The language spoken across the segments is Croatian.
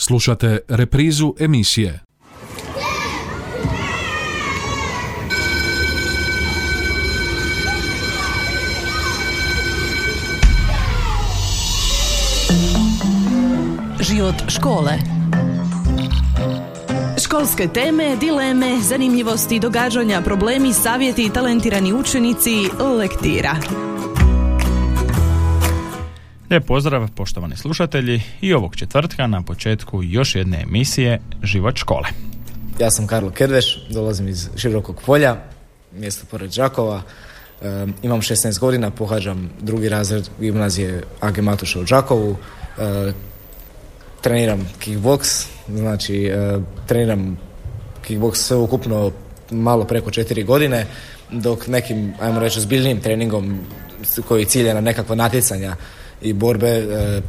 Slušate reprizu emisije. Život škole. Školske teme, dileme, zanimljivosti, događanja, problemi, savjeti talentirani učenici lektira. Lijep pozdrav poštovani slušatelji i ovog četvrtka na početku još jedne emisije Život škole. Ja sam Karlo Kedveš, dolazim iz Širokog polja, mjesto pored Đakova. E, imam 16 godina, pohađam drugi razred gimnazije AG Matuša u Đakovu. E, treniram kickbox, znači e, treniram kickbox sve ukupno malo preko četiri godine, dok nekim, ajmo reći, zbiljnim treningom koji cilja na nekakva natjecanja i borbe e,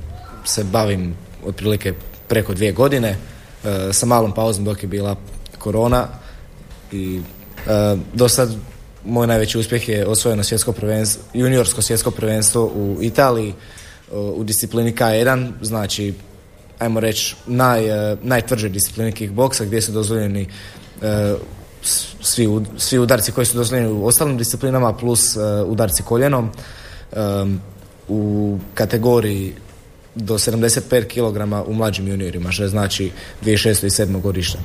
se bavim otprilike preko dvije godine e, sa malom pauzom dok je bila korona i e, do sad moj najveći uspjeh je osvojeno svjetsko prvenstvo, juniorsko svjetsko prvenstvo u Italiji u disciplini K1, znači ajmo reći naj, najtvrđe disciplini kickboksa gdje su dozvoljeni svi, svi udarci koji su dozvoljeni u ostalim disciplinama plus udarci koljenom u kategoriji do 75 kg u mlađim juniorima, što je znači 2006. i 7. godište.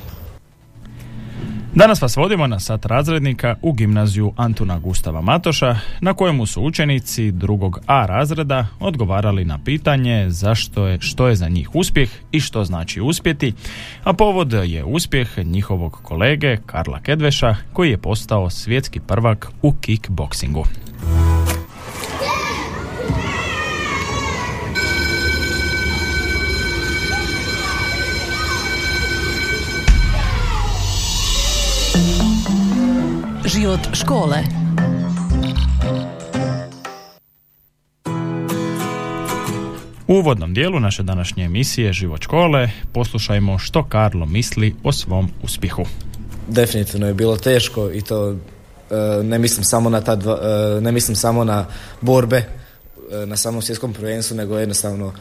Danas vas vodimo na sat razrednika u gimnaziju Antuna Gustava Matoša, na kojemu su učenici drugog A razreda odgovarali na pitanje zašto je, što je za njih uspjeh i što znači uspjeti, a povod je uspjeh njihovog kolege Karla Kedveša, koji je postao svjetski prvak u kickboksingu. Život škole. U uvodnom dijelu naše današnje emisije Život škole poslušajmo što Karlo misli o svom uspjehu. Definitivno je bilo teško i to e, ne mislim samo na ta dva, e, ne mislim samo na borbe e, na samom svjetskom prvenstvu, nego jednostavno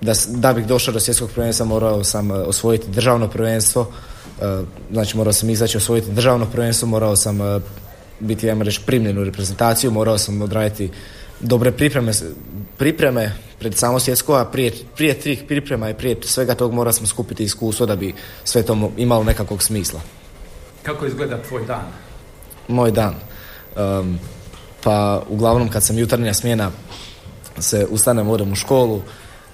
da, da bih došao do svjetskog prvenstva morao sam osvojiti državno prvenstvo, znači morao sam izaći osvojiti državno prvenstvo, morao sam e, biti, ajmo reći, primljen u reprezentaciju, morao sam odraditi dobre pripreme, pripreme pred samo svjetsko, a prije, prije tih priprema i prije svega tog morao sam skupiti iskustvo da bi sve to imalo nekakvog smisla. Kako izgleda tvoj dan? Moj dan? pa uglavnom kad sam jutarnja smjena se ustanem, odem u školu,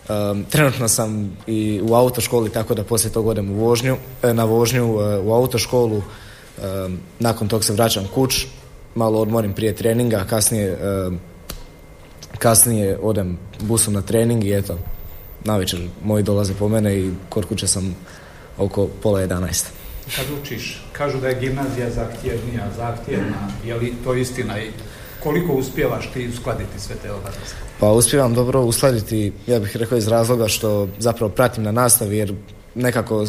Um, trenutno sam i u autoškoli tako da poslije toga odem u vožnju, e, na vožnju e, u autoškolu. Um, nakon tog se vraćam kuć, malo odmorim prije treninga, kasnije, um, kasnije odem busom na trening i eto, navečer moji dolaze po mene i kod kuće sam oko pola 11. Kad učiš, kažu da je gimnazija zahtjevnija, zahtjevna, je li to istina i koliko uspijevaš ti uskladiti sve te obaveze? Pa uspijevam dobro uskladiti, ja bih rekao iz razloga što zapravo pratim na nastavi jer nekako e,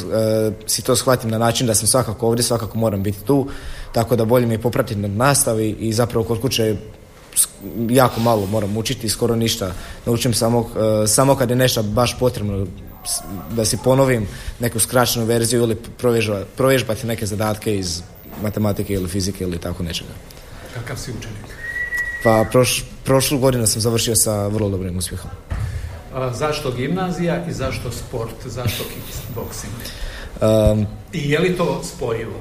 si to shvatim na način da sam svakako ovdje, svakako moram biti tu, tako da bolje mi je popratiti na nastavi i zapravo kod kuće jako malo moram učiti, skoro ništa. Naučim samo, e, samo kad je nešto baš potrebno da si ponovim neku skraćenu verziju ili provježbati neke zadatke iz matematike ili fizike ili tako nečega. Kakav si učenik? Pa proš, prošlu godinu sam završio sa vrlo dobrim uspjehom. A, zašto gimnazija i zašto sport? Zašto kickboxing? Um, I je li to spojivo?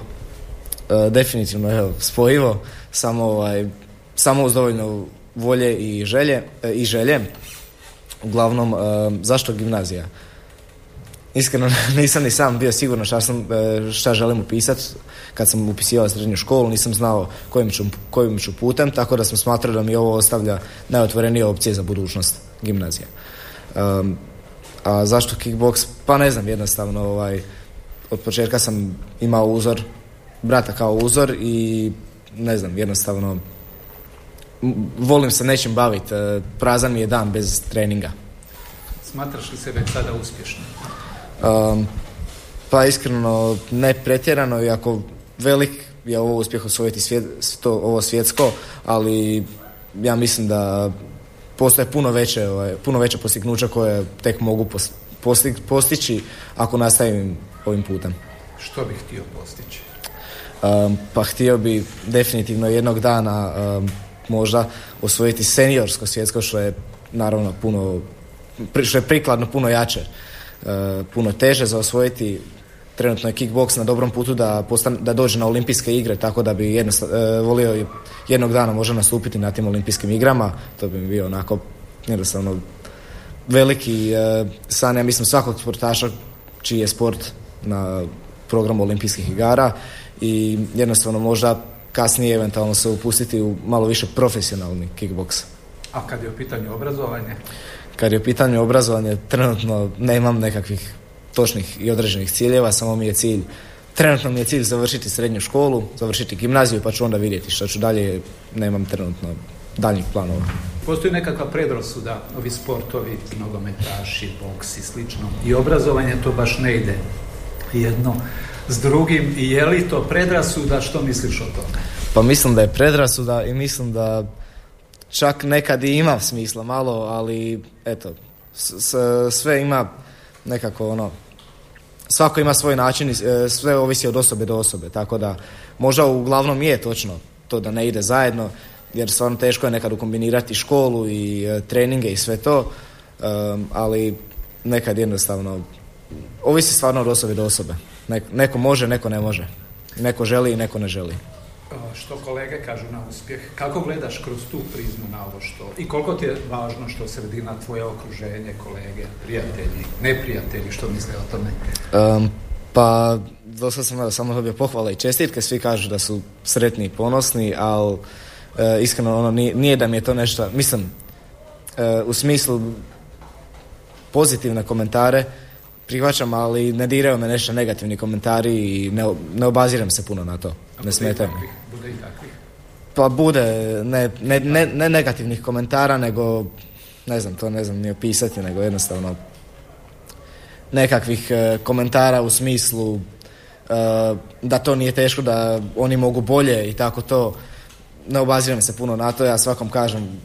Uh, definitivno, evo, spojivo. Samo, ovaj, samo uz dovoljno volje i želje. E, I želje. Uglavnom, zašto gimnazija? Iskreno nisam ni sam bio sigurno šta, sam, e, šta želim upisati. Kad sam upisivao srednju školu nisam znao kojim ću, kojim ću putem, tako da sam smatrao da mi ovo ostavlja najotvorenije opcije za budućnost gimnazija. Um, a zašto kickbox? Pa ne znam, jednostavno ovaj, od početka sam imao uzor, brata kao uzor i ne znam, jednostavno volim se nečim baviti. E, prazan mi je dan bez treninga. Smatraš li sebe sada uspješno? Um, pa iskreno ne pretjerano, iako velik je ovo uspjeh osvojiti svijet, to, ovo svjetsko, ali ja mislim da postoje puno veće, ovaj, puno veće postignuća koje tek mogu postići ako nastavim ovim putem. Što bih htio postići? Um, pa htio bi definitivno jednog dana um, možda osvojiti seniorsko svjetsko što je naravno puno što je prikladno puno jače puno teže za osvojiti trenutno je kickbox na dobrom putu da, postan, da dođe na olimpijske igre tako da bi jednostavno uh, volio jednog dana možda nastupiti na tim olimpijskim igrama to bi mi bio onako jednostavno veliki uh, san ja mislim svakog sportaša čiji je sport na programu olimpijskih igara i jednostavno možda kasnije eventualno se upustiti u malo više profesionalni kickboks. A kad je u pitanju obrazovanje? Kad je u pitanju obrazovanje, trenutno nemam nekakvih točnih i određenih ciljeva, samo mi je cilj Trenutno mi je cilj završiti srednju školu, završiti gimnaziju pa ću onda vidjeti što ću dalje, nemam trenutno daljnjih planova. Postoji nekakva predrosuda, ovi sportovi, nogometaši, boks i slično. I obrazovanje to baš ne ide jedno s drugim i je li to predrasuda, što misliš o tome? Pa mislim da je predrasuda i mislim da čak nekad i ima smisla malo, ali eto, sve ima nekako ono, svako ima svoj način i e, sve ovisi od osobe do osobe, tako da možda uglavnom je točno to da ne ide zajedno, jer stvarno teško je nekad ukombinirati školu i e, treninge i sve to, ali nekad jednostavno ovisi stvarno od osobe do osobe. neko može, neko ne može. Neko želi i neko ne želi. Što kolege kažu na uspjeh, kako gledaš kroz tu prizmu na ovo što i koliko ti je važno što sredina, tvoje okruženje, kolege, prijatelji, neprijatelji, što misle o tome? Um, pa, dosta sam samo dobio pohvale i čestitke, svi kažu da su sretni i ponosni, ali e, iskreno ono, nije, nije, da mi je to nešto, mislim, e, u smislu pozitivne komentare, prihvaćam, ali ne diraju me nešto negativni komentari i ne, ne obaziram se puno na to. ne smetaju Bude i takvih? Pa bude, ne, ne, ne, ne negativnih komentara, nego, ne znam, to ne znam ni opisati, nego jednostavno nekakvih e, komentara u smislu e, da to nije teško, da oni mogu bolje i tako to. Ne obaziram se puno na to, ja svakom kažem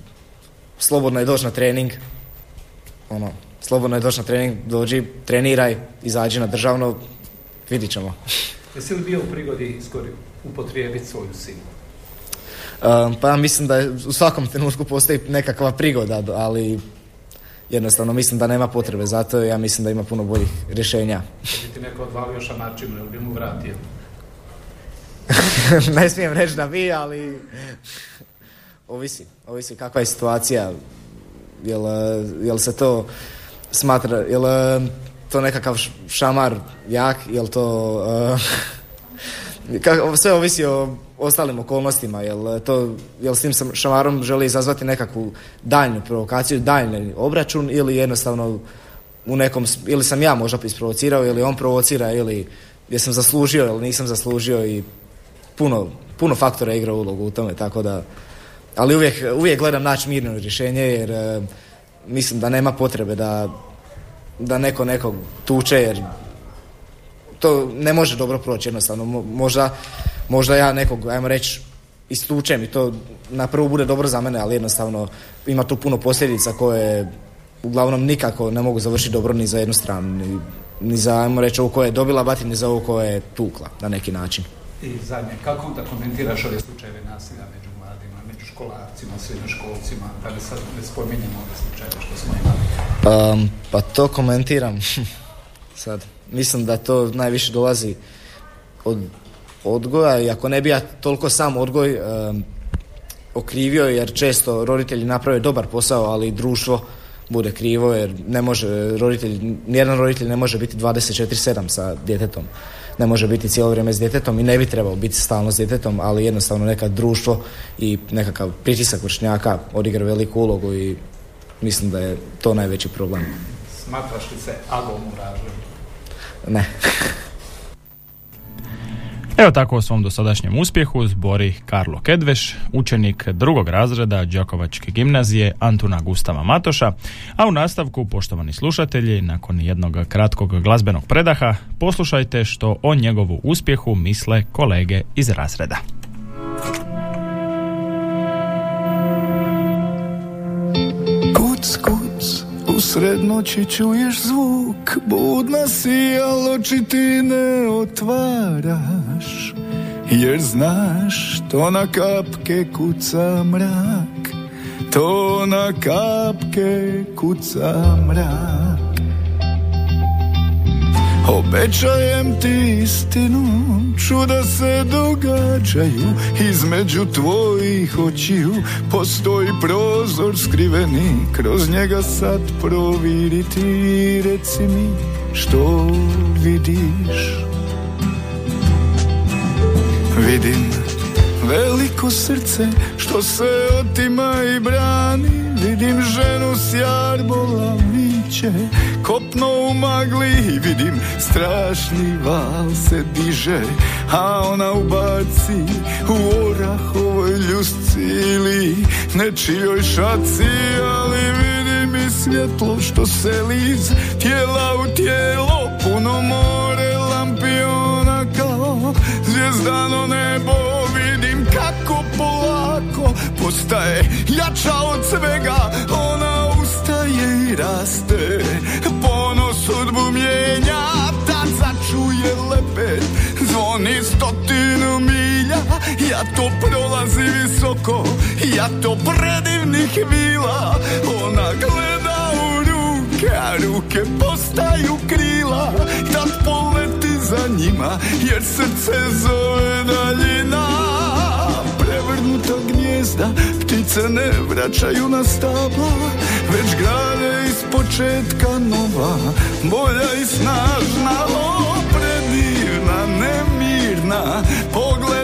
slobodno je doći na trening, ono, slobodno je doći na trening, dođi, treniraj, izađi na državno, vidit ćemo. Jesi li bio u prigodi skori upotrijebiti svoju silu? Pa mislim da u svakom trenutku postoji nekakva prigoda, ali jednostavno mislim da nema potrebe za to ja mislim da ima puno boljih rješenja. Bi ti neko odvalio šamarčinu ili bi mu vratio? ne smijem reći da bi, ali ovisi, ovisi kakva je situacija. Jel, jel se to smatra, jel to nekakav šamar jak, jel to uh, sve ovisi o ostalim okolnostima, jel to, jel s tim šamarom želi izazvati nekakvu daljnju provokaciju, daljni obračun ili jednostavno u nekom, ili sam ja možda isprovocirao ili on provocira ili jesam zaslužio ili nisam zaslužio i puno, puno faktora igra ulogu u tome, tako da ali uvijek, uvijek gledam naći mirno rješenje jer mislim da nema potrebe da, da neko nekog tuče jer to ne može dobro proći jednostavno. Možda, možda ja nekog, ajmo reći, istučem i to na prvu bude dobro za mene, ali jednostavno ima tu puno posljedica koje uglavnom nikako ne mogu završiti dobro ni za jednu stranu, ni, ni za, ajmo reći, ovo koje je dobila bati, ni za ovo koje je tukla na neki način. I zadnje, kako onda komentiraš ove slučajeve nasilja školarcima, srednjoškolcima, da ne sad ne spominjemo ove slučajeve što smo imali? Um, pa to komentiram sad. Mislim da to najviše dolazi od odgoja i ako ne bi ja toliko sam odgoj um, okrivio jer često roditelji naprave dobar posao, ali društvo bude krivo jer ne može roditelj, nijedan roditelj ne može biti 24-7 sa djetetom ne može biti cijelo vrijeme s djetetom i ne bi trebao biti stalno s djetetom, ali jednostavno neka društvo i nekakav pritisak vršnjaka odigra veliku ulogu i mislim da je to najveći problem. Smatraš li se agom u Ne. Evo tako o svom dosadašnjem uspjehu zbori Karlo Kedveš, učenik drugog razreda Đakovačke gimnazije Antuna Gustava Matoša, a u nastavku, poštovani slušatelji, nakon jednog kratkog glazbenog predaha, poslušajte što o njegovu uspjehu misle kolege iz razreda. Usred noći čuješ zvuk, budna si, al oči ti ne otvaraš Jer znaš, to na kapke kuca mrak To na kapke kuca mrak Obećajem ti istinu, čuda se događaju Između tvojih očiju. Postoji prozor skriveni Kroz njega sad proviriti, reci mi što vidiš? Vidim veliko srce što se otima i brani. Vidim ženu s jarbola viće Kopno u magli vidim strašni val se diže A ona ubaci u orahovoj ljusci ili nečijoj šaci Ali vidim i svjetlo što se liz tijela u tijelo Puno more lampiona kao zvijezdano nebo. Vidim kako polako postaje jača od svega Ona ustaje i raste. Ponos sudbu mijenja Tad začuje lepet Zvoni stotinu milja Ja to prolazi visoko. Ja to predivnih vila Ona gleda u ruke A ruke postaju krila. Tad poleti za njima Jer srce zove daljina. Prevrnuta gnjezda Ptice ne vraćaju na stabla Već grade iz početka nova Bolja i snažna O, predivna, nemirna Pogledaj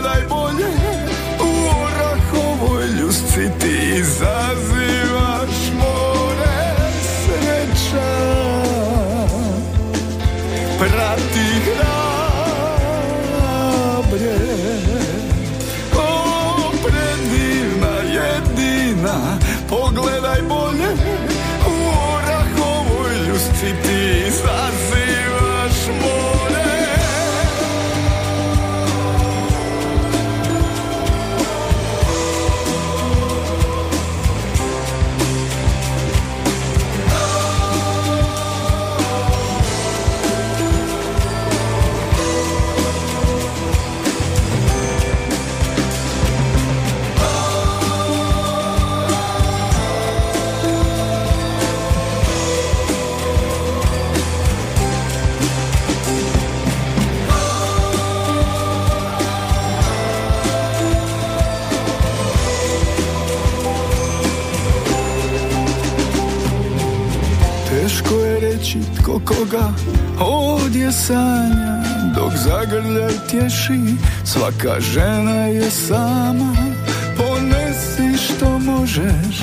tko koga ovdje sanja Dok zagrljaj tješi svaka žena je sama. Ponesi što možeš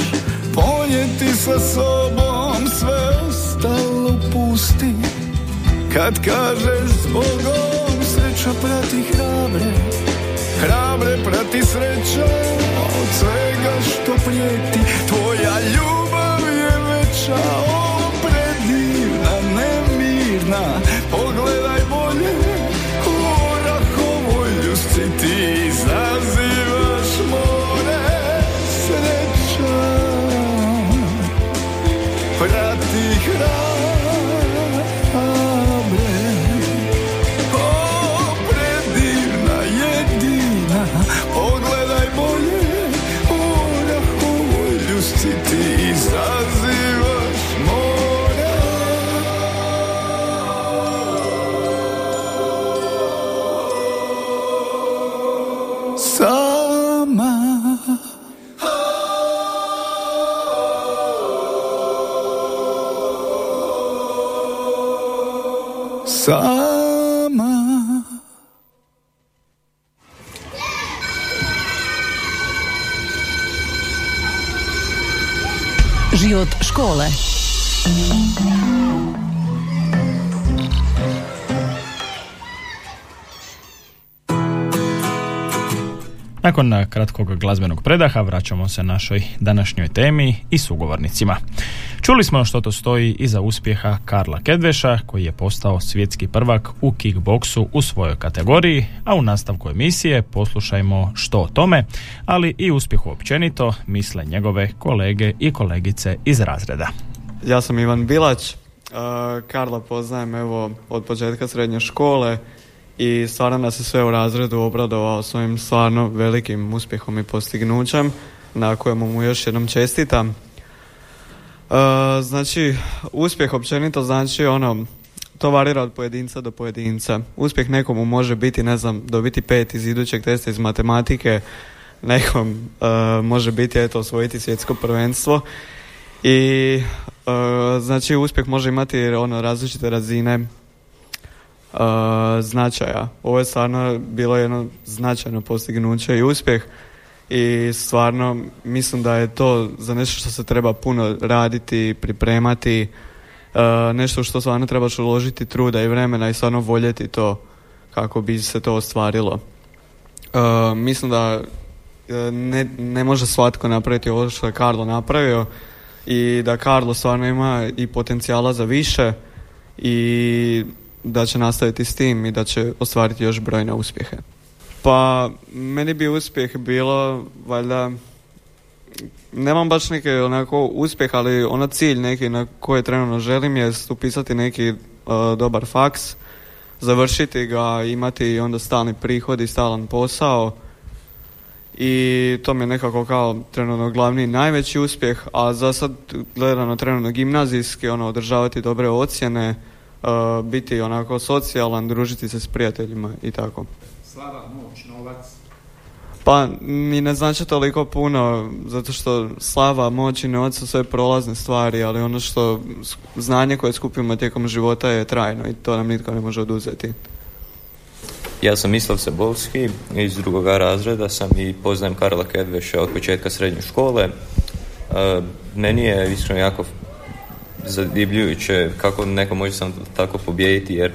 ponijeti sa sobom Sve ostalo pusti. Kad kažeš zbogom Sreća prati hrabre Hrabre prati sreća Od svega što prijeti. Tvoja ljubav je veća nemirna Nakon kratkog glazbenog predaha vraćamo se našoj današnjoj temi i sugovornicima. Čuli smo što to stoji iza uspjeha Karla Kedveša koji je postao svjetski prvak u kickboksu u svojoj kategoriji, a u nastavku emisije poslušajmo što o tome, ali i uspjehu općenito misle njegove kolege i kolegice iz razreda. Ja sam Ivan Bilać. Karla poznajem evo od početka srednje škole i stvarno nas je sve u razredu obradovao svojim stvarno velikim uspjehom i postignućem na kojemu mu još jednom čestitam. Uh, znači, uspjeh općenito znači ono, to varira od pojedinca do pojedinca. Uspjeh nekomu može biti, ne znam, dobiti pet iz idućeg testa iz matematike, nekom uh, može biti, eto, osvojiti svjetsko prvenstvo i uh, znači uspjeh može imati ono različite razine značaja. Ovo je stvarno bilo jedno značajno postignuće i uspjeh i stvarno mislim da je to za nešto što se treba puno raditi, pripremati, nešto što stvarno trebaš uložiti truda i vremena i stvarno voljeti to kako bi se to ostvarilo. Mislim da ne, ne može svatko napraviti ovo što je Karlo napravio i da Karlo stvarno ima i potencijala za više i da će nastaviti s tim i da će ostvariti još brojne uspjehe. Pa meni bi uspjeh bilo valjda nemam baš neki onako uspjeh, ali ono cilj neki na koji trenutno želim je upisati neki uh, dobar faks, završiti ga, imati onda stalni prihod i stalan posao i to mi je nekako kao trenutno glavni najveći uspjeh, a za sad gledano trenutno gimnazijski, ono, održavati dobre ocjene, uh, biti onako socijalan, družiti se s prijateljima i tako. Slava, moć, novac. Pa mi ne znači toliko puno, zato što slava, moć i novac su sve prolazne stvari, ali ono što znanje koje skupimo tijekom života je trajno i to nam nitko ne može oduzeti. Ja sam Mislav Sabolski, iz drugog razreda sam i poznajem Karla Kedveša od početka srednje škole. E, meni je iskreno jako zadivljujuće kako neko može sam tako pobijediti jer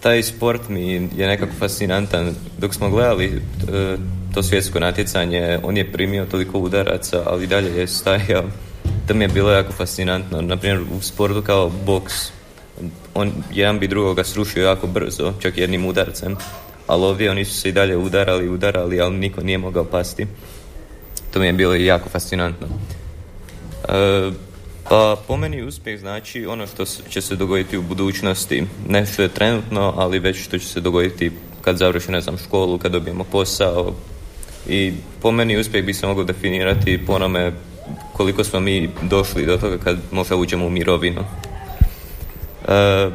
taj sport mi je nekako fascinantan. Dok smo gledali e, to svjetsko natjecanje, on je primio toliko udaraca, ali dalje je stajao. To mi je bilo jako fascinantno. Naprimjer, u sportu kao boks, on, jedan bi drugoga srušio jako brzo, čak jednim udarcem. Ali ovdje oni su se i dalje udarali, udarali, ali niko nije mogao pasti. To mi je bilo jako fascinantno. E, pa po meni uspjeh znači ono što će se dogoditi u budućnosti. Ne što je trenutno, ali već što će se dogoditi kad završi, ne znam, školu, kad dobijemo posao. I po meni uspjeh bi se mogao definirati po onome koliko smo mi došli do toga kad možda uđemo u mirovinu. E,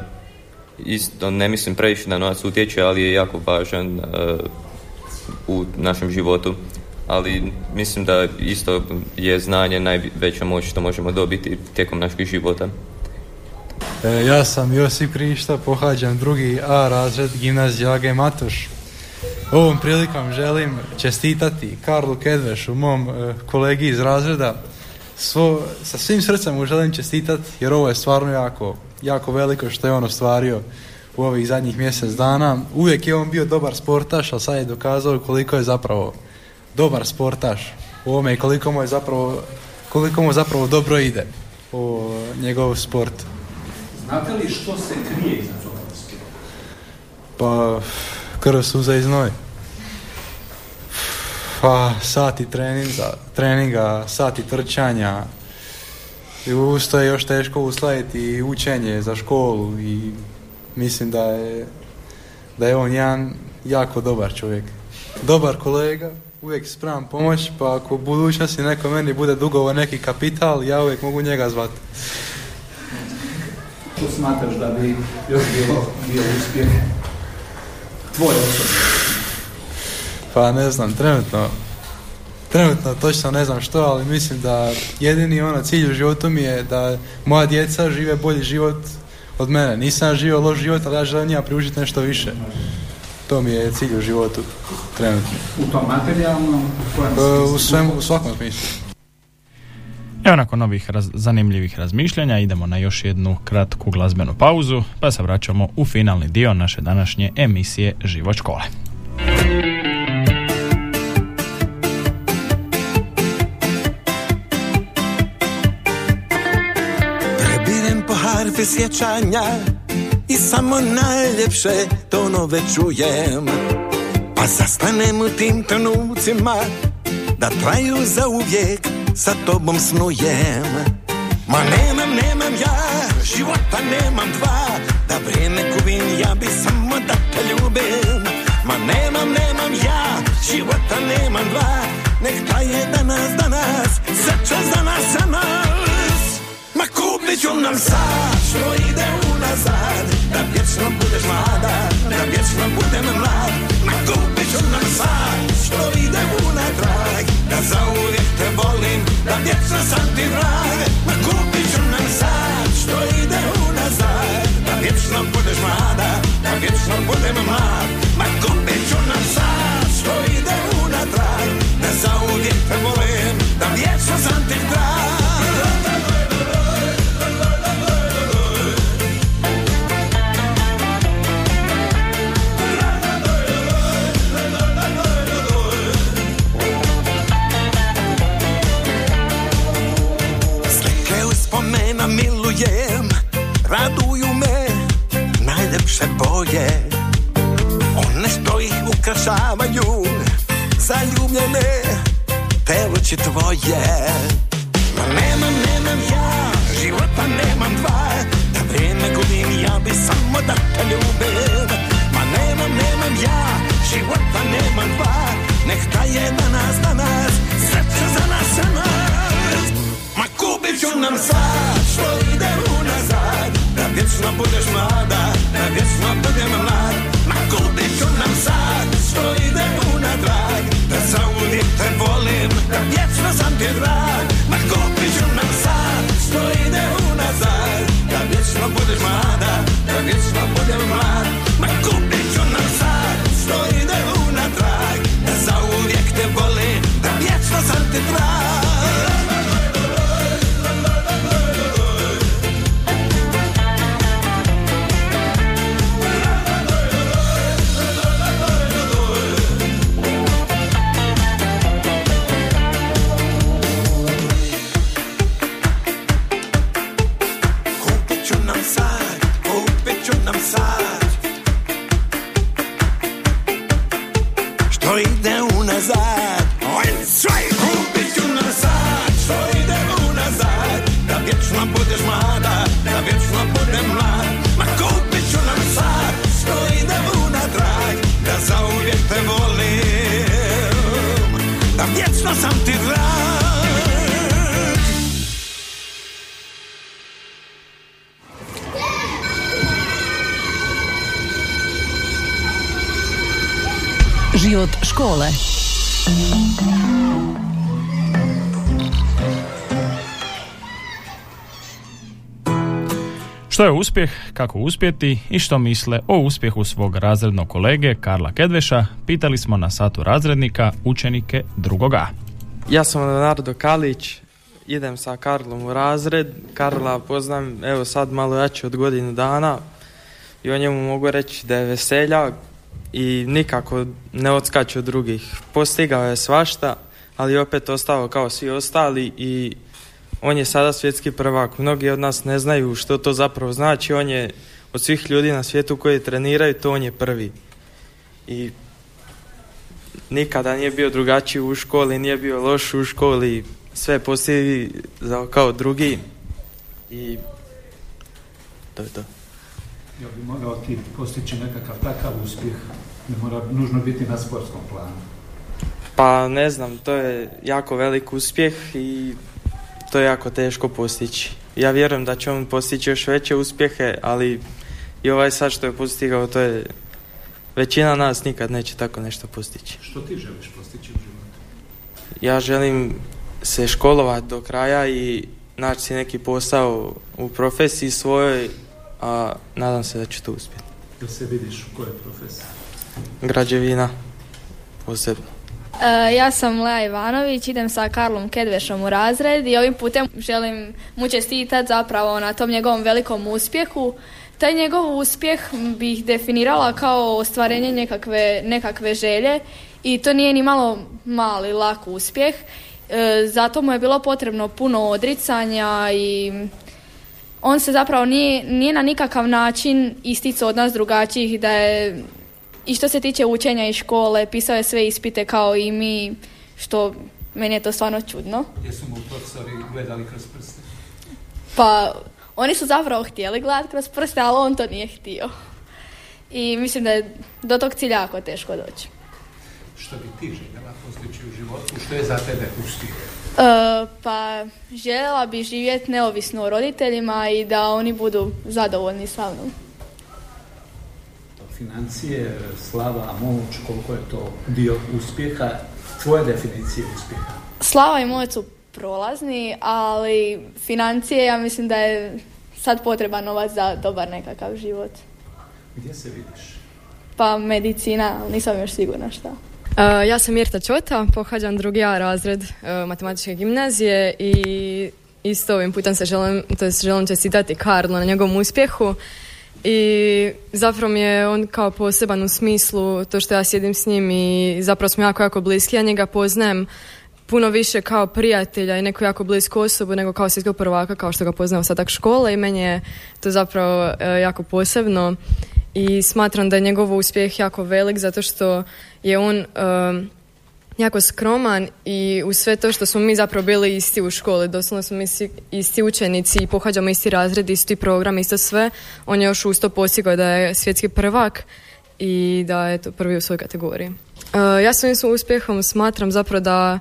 isto ne mislim previše da novac utječe, ali je jako važan e, u našem životu. Ali mislim da isto je znanje najveća moć što možemo dobiti tijekom naših života. E, ja sam Josip Krišta, pohađam drugi A razred gimnazije Age Matoš. Ovom prilikom želim čestitati Karlu Kedvešu, mom e, kolegi iz razreda. Svo, sa svim srcem mu želim čestitati jer ovo je stvarno jako jako veliko što je on ostvario u ovih zadnjih mjesec dana. Uvijek je on bio dobar sportaš, a sad je dokazao koliko je zapravo dobar sportaš u ovome i koliko mu je zapravo koliko mu zapravo dobro ide u njegov sport. Znate li što se krije iza toga? Pa, krv, suza i znoj. Pa, sati treninga, treninga, sati trčanja, i uz to je još teško usladiti učenje za školu i mislim da je, da je on jedan jako dobar čovjek. Dobar kolega, uvijek spreman pomoć, pa ako u budućnosti neko meni bude dugovo neki kapital, ja uvijek mogu njega zvati. Što smatraš da bi još bilo, bio uspjeh tvoj Pa ne znam, trenutno trenutno točno ne znam što, ali mislim da jedini ono cilj u životu mi je da moja djeca žive bolji život od mene. Nisam živio loš život, ali ja želim njima priužiti nešto više. To mi je cilj u životu trenutno. U tom materijalnom? U, svemu, u svakom smislu. Evo nakon ovih zanimljivih razmišljanja idemo na još jednu kratku glazbenu pauzu pa se vraćamo u finalni dio naše današnje emisije Život škole. harfe sjećanja I samo najljepše tonove čujem. Pa zastanem u tim trenucima Da traju za uvijek sa tobom snujem. Ma nemam, nemam ja, života nemam dva. Da vrijeme gubim, ja bi samo da te ljubim. Ma nemam, nemam ja, života nemam dva. Nek traje danas, danas, začas danas, za nas. Ma kupit ću nam sad, što ide unazad Da vječno budeš mlada, da vječno budem mlad. Ma kupit ću nam sad, što ide unatrag. Da zauvijek te volim, da vječno sam ti drag Ma kupit ću nam sad, što ide unazad. Da vječno budeš mlada, da vječno budem mlad. Ma kupit ću nam sad, što ide unatrag. Da zauvijek te volim, da vječno sam nam sad Što ide unazad? Da vječno budeš mlada Da vječno budem mlad. Ma kupit ću nam sad Što ide unatrag? Da zauvijek te volim Da vječno sam ti drag. Ma kupit ću nam sad Što ide unazad? Da vječno budeš mlada Da vječno budem mlad. Ma kupit ću nam sad Što ide unatrag? Da zauvijek te volim Da vječno sam ti drag unazad One strike nam sad, što ide unazad? Da vječno budeš mlada, da vječno budem mlad. Ma kupit ću nam sad, što ide unatrag? Da zauvijek te volim. Da vječno sam ti drag. Život škole. Što je uspjeh, kako uspjeti i što misle o uspjehu svog razrednog kolege Karla Kedveša, pitali smo na satu razrednika učenike drugog A. Ja sam Leonardo Kalić, idem sa Karlom u razred. Karla poznam evo sad malo jače od godinu dana i o njemu mogu reći da je veseljak i nikako ne odskače od drugih. Postigao je svašta, ali opet ostao kao svi ostali i on je sada svjetski prvak. Mnogi od nas ne znaju što to zapravo znači. On je od svih ljudi na svijetu koji treniraju, to on je prvi. I nikada nije bio drugačiji u školi, nije bio loš u školi, sve postoji za, kao drugi i to je to. Ja bi mogao ti postići nekakav takav uspjeh, ne mora nužno biti na sportskom planu. Pa ne znam, to je jako velik uspjeh i to je jako teško postići. Ja vjerujem da će on postići još veće uspjehe, ali i ovaj sad što je postigao, to je većina nas nikad neće tako nešto postići. Što ti želiš postići u životu? Ja želim se školovati do kraja i naći si neki posao u profesiji svojoj, a nadam se da ću to uspjeti. Jel se vidiš u kojoj profesiji? Građevina, posebno. E, ja sam Lea Ivanović, idem sa Karlom Kedvešom u razred i ovim putem želim mu čestitati zapravo na tom njegovom velikom uspjehu. Taj njegov uspjeh bih definirala kao ostvarenje nekakve, nekakve želje i to nije ni malo mali, lak uspjeh. E, zato mu je bilo potrebno puno odricanja i on se zapravo nije, nije na nikakav način isticao od nas drugačijih da je i što se tiče učenja iz škole, pisao je sve ispite kao i mi, što meni je to stvarno čudno. Jesu mu profesori gledali kroz prste? Pa oni su zapravo htjeli gledati kroz prste, ali on to nije htio. I mislim da je do tog cilja jako teško doći. Što bi ti željela postići u životu? Što je za tebe uspjeh? E, pa željela bi živjeti neovisno o roditeljima i da oni budu zadovoljni sa mnom. Financije, slava, moć, koliko je to dio uspjeha, tvoje definicije uspjeha? Slava i moć su prolazni, ali financije ja mislim da je sad potreban novac za dobar nekakav život. Gdje se vidiš? Pa medicina, ali nisam još sigurna šta. Uh, ja sam Mirta Čota, pohađam drugi A razred uh, matematičke gimnazije i isto ovim putem se želim, to jest želim čestitati Karlo na njegovom uspjehu. I zapravo mi je on kao poseban u smislu to što ja sjedim s njim i zapravo smo jako, jako bliski, ja njega poznajem puno više kao prijatelja i neku jako blisku osobu nego kao svjetskog prvaka kao što ga poznam ostatak škole i meni je to zapravo e, jako posebno. I smatram da je njegov uspjeh jako velik zato što je on jako skroman i uz sve to što smo mi zapravo bili isti u školi, doslovno smo mi isti, isti učenici i pohađamo isti razred, isti program, isto sve, on je još uz to postigao da je svjetski prvak i da je to prvi u svojoj kategoriji. E, ja svojim uspjehom smatram zapravo da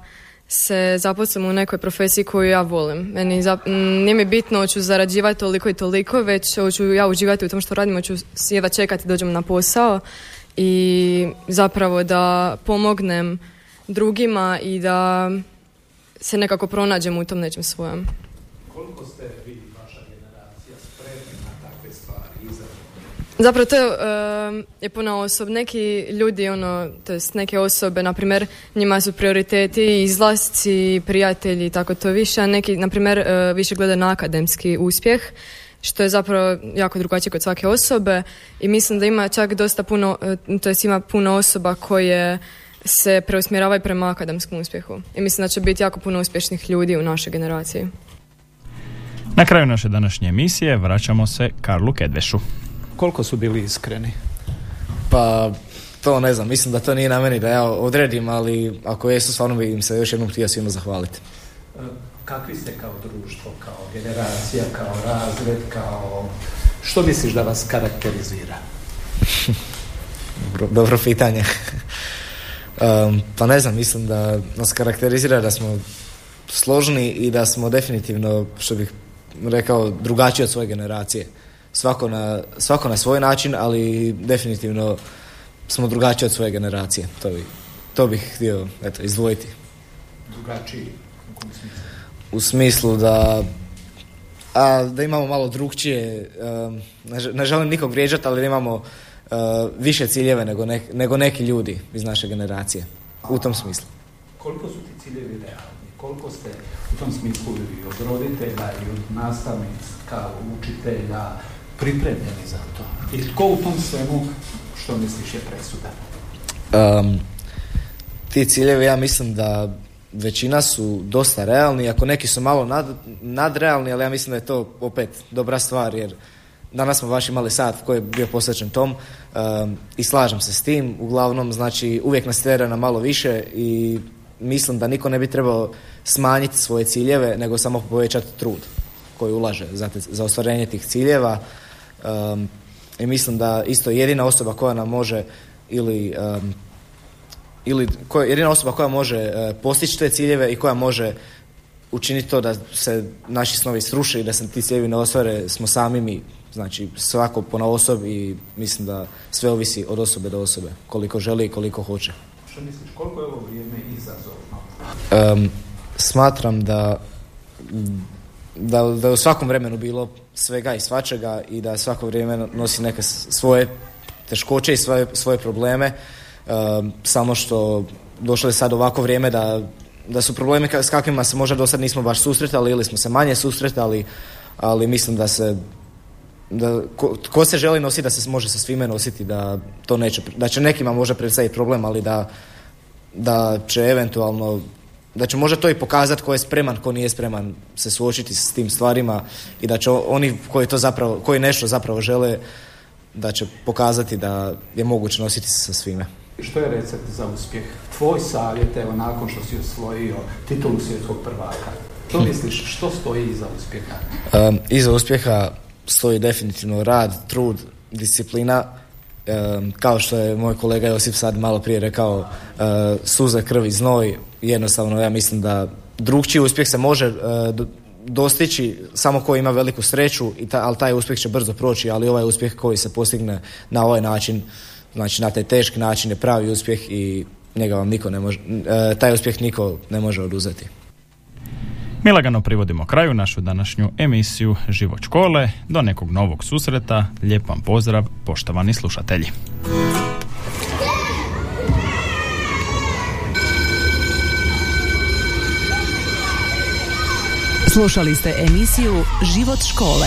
se zaposlim u nekoj profesiji koju ja volim. Meni za, nije mi bitno hoću zarađivati toliko i toliko, već hoću ja uživati u tom što radim, hoću sjeva čekati dođem na posao i zapravo da pomognem drugima i da se nekako pronađem u tom nečem svojem. Koliko ste vi, vaša generacija, spremni na takve stvari, Zapravo to je, uh, je puno osob. Neki ljudi, ono, to jest neke osobe, na primjer, njima su prioriteti izlasci, prijatelji i tako to više, a neki, na primjer, uh, više gledaju na akademski uspjeh, što je zapravo jako drugačije kod svake osobe i mislim da ima čak dosta puno, uh, to jest ima puno osoba koje se preusmjeravaju prema akademskom uspjehu. I mislim da će biti jako puno uspješnih ljudi u našoj generaciji. Na kraju naše današnje emisije vraćamo se Karlu Kedvešu. Koliko su bili iskreni? Pa, to ne znam, mislim da to nije na meni da ja odredim, ali ako jesu, stvarno bi im se još jednom htio svima zahvaliti. Kakvi ste kao društvo, kao generacija, kao razred, kao... Što misliš da vas karakterizira? dobro, dobro pitanje. um, pa ne znam, mislim da nas karakterizira da smo složni i da smo definitivno, što bih rekao, drugačiji od svoje generacije svako na, svako na svoj način, ali definitivno smo drugačiji od svoje generacije. To, bi, to bih htio eto, izdvojiti. Drugačiji? U smislu? U smislu da a, da imamo malo drugčije, ne, želim nikog vrijeđati, ali da imamo više ciljeve nego, nego neki ljudi iz naše generacije. U tom smislu. Koliko su ti ciljevi realni? Koliko ste u tom smislu i od roditelja i od nastavnika, učitelja, pripremljeni za to? I tko u tom svemu, što misliš, je presudan? Um, ti ciljevi, ja mislim da većina su dosta realni, ako neki su malo nad, nadrealni, ali ja mislim da je to opet dobra stvar, jer danas smo baš imali sat koji je bio posvećen tom um, i slažem se s tim. Uglavnom, znači, uvijek nas tjera na malo više i mislim da niko ne bi trebao smanjiti svoje ciljeve, nego samo povećati trud koji ulaže za, te, za ostvarenje tih ciljeva. Um, I mislim da isto jedina osoba koja nam može ili um, ili koja, jedina osoba koja može uh, postići te ciljeve i koja može učiniti to da se naši snovi sruše i da se ti ciljevi ne ostvare smo sami mi. Znači svako po osobi i mislim da sve ovisi od osobe do osobe, koliko želi i koliko hoće. Što misliš, koliko je ovo vrijeme izazovno? Um, smatram da, da, da je u svakom vremenu bilo svega i svačega i da svako vrijeme nosi neke svoje teškoće i svoje, svoje probleme. Um, samo što došlo je sad ovako vrijeme da, da su problemi s kakvima se možda do sad nismo baš susretali ili smo se manje susretali, ali mislim da se da ko, ko, se želi nositi da se može sa svime nositi da to neće da će nekima može predstaviti problem ali da da će eventualno da će možda to i pokazati ko je spreman, ko nije spreman se suočiti s tim stvarima i da će oni koji to zapravo, koji nešto zapravo žele da će pokazati da je moguće nositi se sa svime. Što je recept za uspjeh? Tvoj savjet, evo, nakon što si osvojio titulu svjetskog prvaka, Što misliš, što stoji iza uspjeha? Um, iza uspjeha stoji definitivno rad, trud, disciplina, um, kao što je moj kolega Josip sad malo prije rekao, uh, suza, krv i znoj, jednostavno ja mislim da drugčiji uspjeh se može uh, do- dostići samo ko ima veliku sreću, i ta, ali taj uspjeh će brzo proći, ali ovaj uspjeh koji se postigne na ovaj način, znači na taj teški način je pravi uspjeh i njega vam niko ne može, uh, taj uspjeh niko ne može oduzeti. Mi lagano privodimo kraju našu današnju emisiju Život škole. Do nekog novog susreta. Lijep vam pozdrav, poštovani slušatelji. Slušali ste emisiju Život škole.